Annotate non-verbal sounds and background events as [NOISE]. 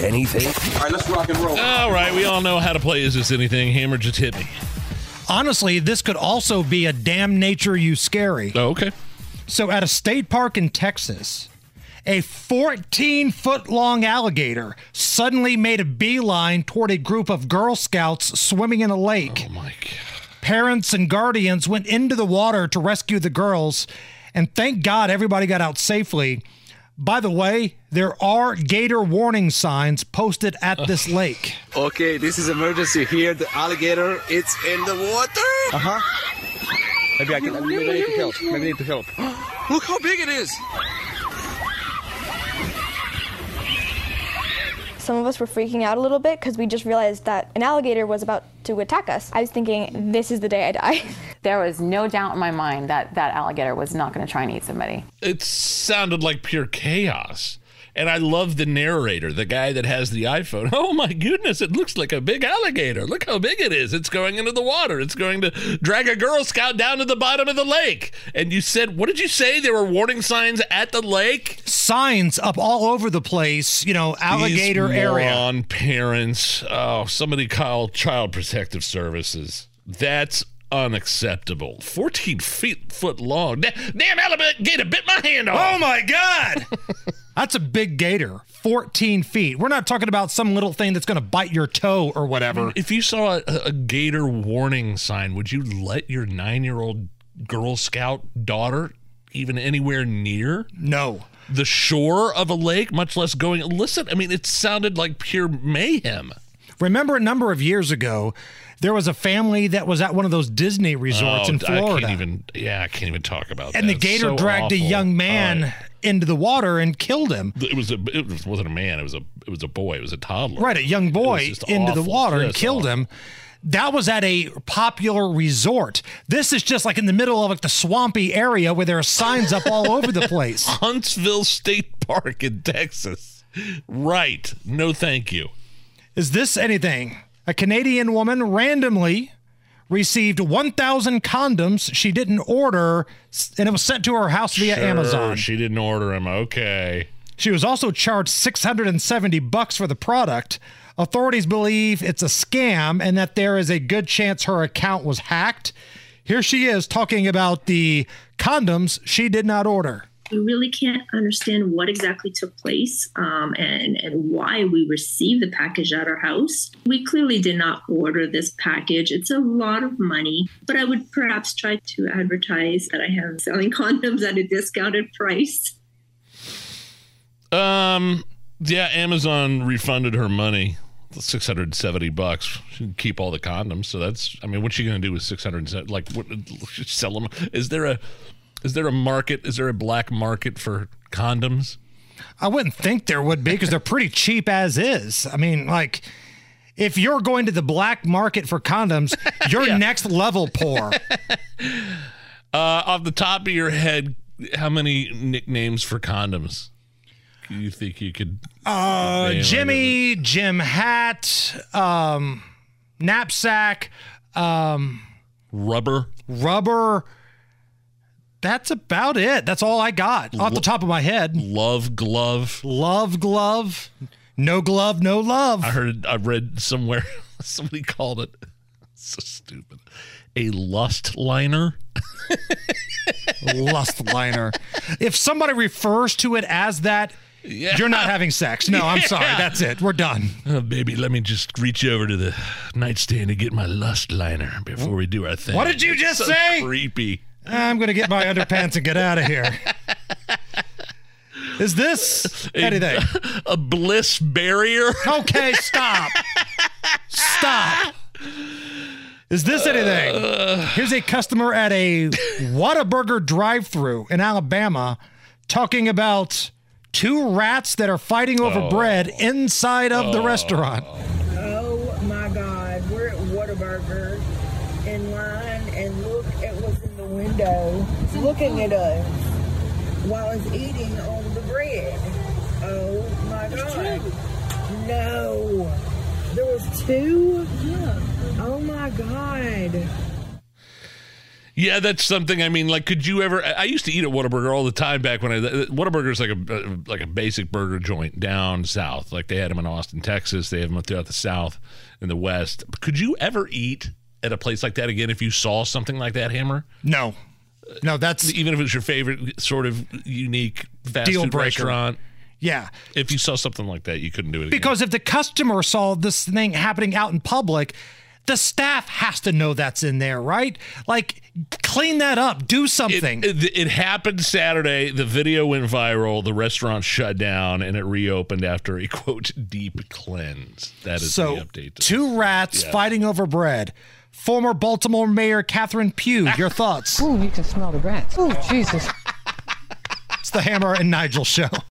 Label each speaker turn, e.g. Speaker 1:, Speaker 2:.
Speaker 1: anything?
Speaker 2: All right, let's rock and roll.
Speaker 3: All right, we all know how to play Is This Anything? Hammer, just hit me.
Speaker 4: Honestly, this could also be a damn nature you scary.
Speaker 3: Oh, okay.
Speaker 4: So, at a state park in Texas, a 14 foot long alligator suddenly made a beeline toward a group of Girl Scouts swimming in a lake.
Speaker 3: Oh, my God.
Speaker 4: Parents and guardians went into the water to rescue the girls, and thank God everybody got out safely. By the way, there are gator warning signs posted at this lake.
Speaker 2: Okay, this is emergency here. The alligator, it's in the water. Uh huh. Maybe I can. Maybe I need to help. Maybe I need to help. [GASPS] Look how big it is.
Speaker 5: Some of us were freaking out a little bit because we just realized that an alligator was about to attack us. I was thinking, this is the day I die. [LAUGHS]
Speaker 6: There was no doubt in my mind that that alligator was not going to try and eat somebody.
Speaker 3: It sounded like pure chaos. And I love the narrator, the guy that has the iPhone. [LAUGHS] Oh my goodness, it looks like a big alligator. Look how big it is. It's going into the water. It's going to drag a Girl Scout down to the bottom of the lake. And you said, what did you say? There were warning signs at the lake?
Speaker 4: Signs up all over the place, you know, alligator
Speaker 3: These
Speaker 4: area.
Speaker 3: moron parents. Oh, somebody call Child Protective Services. That's unacceptable. 14 feet foot long. Da- Damn alligator bit my hand off.
Speaker 4: Oh my God! [LAUGHS] That's a big gator, 14 feet. We're not talking about some little thing that's going to bite your toe or whatever.
Speaker 3: If you saw a, a gator warning sign, would you let your nine year old Girl Scout daughter even anywhere near
Speaker 4: No.
Speaker 3: the shore of a lake, much less going? Listen, I mean, it sounded like pure mayhem.
Speaker 4: Remember a number of years ago, there was a family that was at one of those Disney resorts oh, in
Speaker 3: Oh, I
Speaker 4: Florida.
Speaker 3: can't even, yeah, I can't even talk about that.
Speaker 4: and the gator
Speaker 3: so
Speaker 4: dragged a young man into the water and killed him.
Speaker 3: it was a, it wasn't a man. It was a, it was a boy. It was a toddler.
Speaker 4: Right, a young boy
Speaker 3: just
Speaker 4: into the
Speaker 3: awful,
Speaker 4: water and killed
Speaker 3: awful.
Speaker 4: him. That was at a popular resort. This is just like in the middle of like the swampy area where there are signs up all over the place. [LAUGHS]
Speaker 3: Huntsville State Park in Texas. Right. No, thank you.
Speaker 4: Is this anything? A Canadian woman randomly received 1,000 condoms she didn't order, and it was sent to her house via
Speaker 3: Sure,
Speaker 4: Amazon.
Speaker 3: She didn't order them. Okay.
Speaker 4: She was also charged 670 bucks for the product. Authorities believe it's a scam and that there is a good chance her account was hacked. Here she is talking about the condoms she did not order.
Speaker 7: We really can't understand what exactly took place um, and, and why we received the package at our house. We clearly did not order this package. It's a lot of money, but I would perhaps try to advertise that I am selling [LAUGHS] condoms at a discounted price.
Speaker 3: Um. Yeah, Amazon refunded her money, six hundred seventy bucks. She can keep all the condoms. So that's. I mean, what's she going to do with six hundred? Like, what? Sell them? Is there a? Is there a market? Is there a black market for condoms?
Speaker 4: I wouldn't think there would be because they're pretty cheap as is. I mean, like, if you're going to the black market for condoms, [LAUGHS] you're next level poor. [LAUGHS]
Speaker 3: Uh, off the top of your head, how many nicknames for condoms? Do you think you could?
Speaker 4: Uh, Jimmy, Jim Hat, um, knapsack, um,
Speaker 3: rubber,
Speaker 4: rubber. That's about it. That's all I got off the top of my head.
Speaker 3: love glove.
Speaker 4: Love glove, no glove, no love.
Speaker 3: I heard. I read somewhere. [LAUGHS] Somebody called it. [LAUGHS] So stupid. A lust liner. [LAUGHS]
Speaker 4: Lust liner. If somebody refers to it as that,
Speaker 3: Yeah.
Speaker 4: you're not having sex. No, I'm sorry. That's it. We're done.
Speaker 3: Oh, baby, let me just reach over to the nightstand and get my lust liner before we do our thing.
Speaker 4: What did you just
Speaker 3: So
Speaker 4: say?
Speaker 3: Creepy.
Speaker 4: I'm going to get my underpants and get out of here. Is this anything?
Speaker 3: A bliss barrier.
Speaker 4: Okay, stop. Stop. Is this anything? Here's a customer at a Whataburger drive through in Alabama talking about two rats that are fighting over oh. bread inside of the restaurant.
Speaker 8: Oh,
Speaker 9: my God, we're at Whataburger in line, and look at what's in the window, looking at us while it's eating on the bread. Oh my God! No, there was two. Yeah. Oh my God.
Speaker 3: Yeah, that's something. I mean, like, could you ever? I used to eat at Whataburger all the time back when I. Whataburger is like a uh, like a basic burger joint down south. Like they had them in Austin, Texas. They have them throughout the South and the West. Could you ever eat at a place like that again if you saw something like that, Hammer?
Speaker 4: No, no. That's
Speaker 3: even if it's your favorite sort of unique fast food
Speaker 4: breaker.
Speaker 3: restaurant.
Speaker 4: yeah.
Speaker 3: If you saw something like that, you couldn't do it again.
Speaker 4: Because if the customer saw this thing happening out in public, the staff has to know that's in there, right? Like, clean that up, do something.
Speaker 3: It, it, it happened Saturday. The video went viral. The restaurant shut down and it reopened after a quote deep cleanse. That is
Speaker 4: so,
Speaker 3: the update. to
Speaker 4: two rats
Speaker 3: Yeah.
Speaker 4: fighting over bread. Former Baltimore Mayor Catherine Pugh, your [LAUGHS] thoughts?
Speaker 8: Ooh, you can smell the rats. Oh, Jesus.
Speaker 4: It's the Hammer and Nigel show.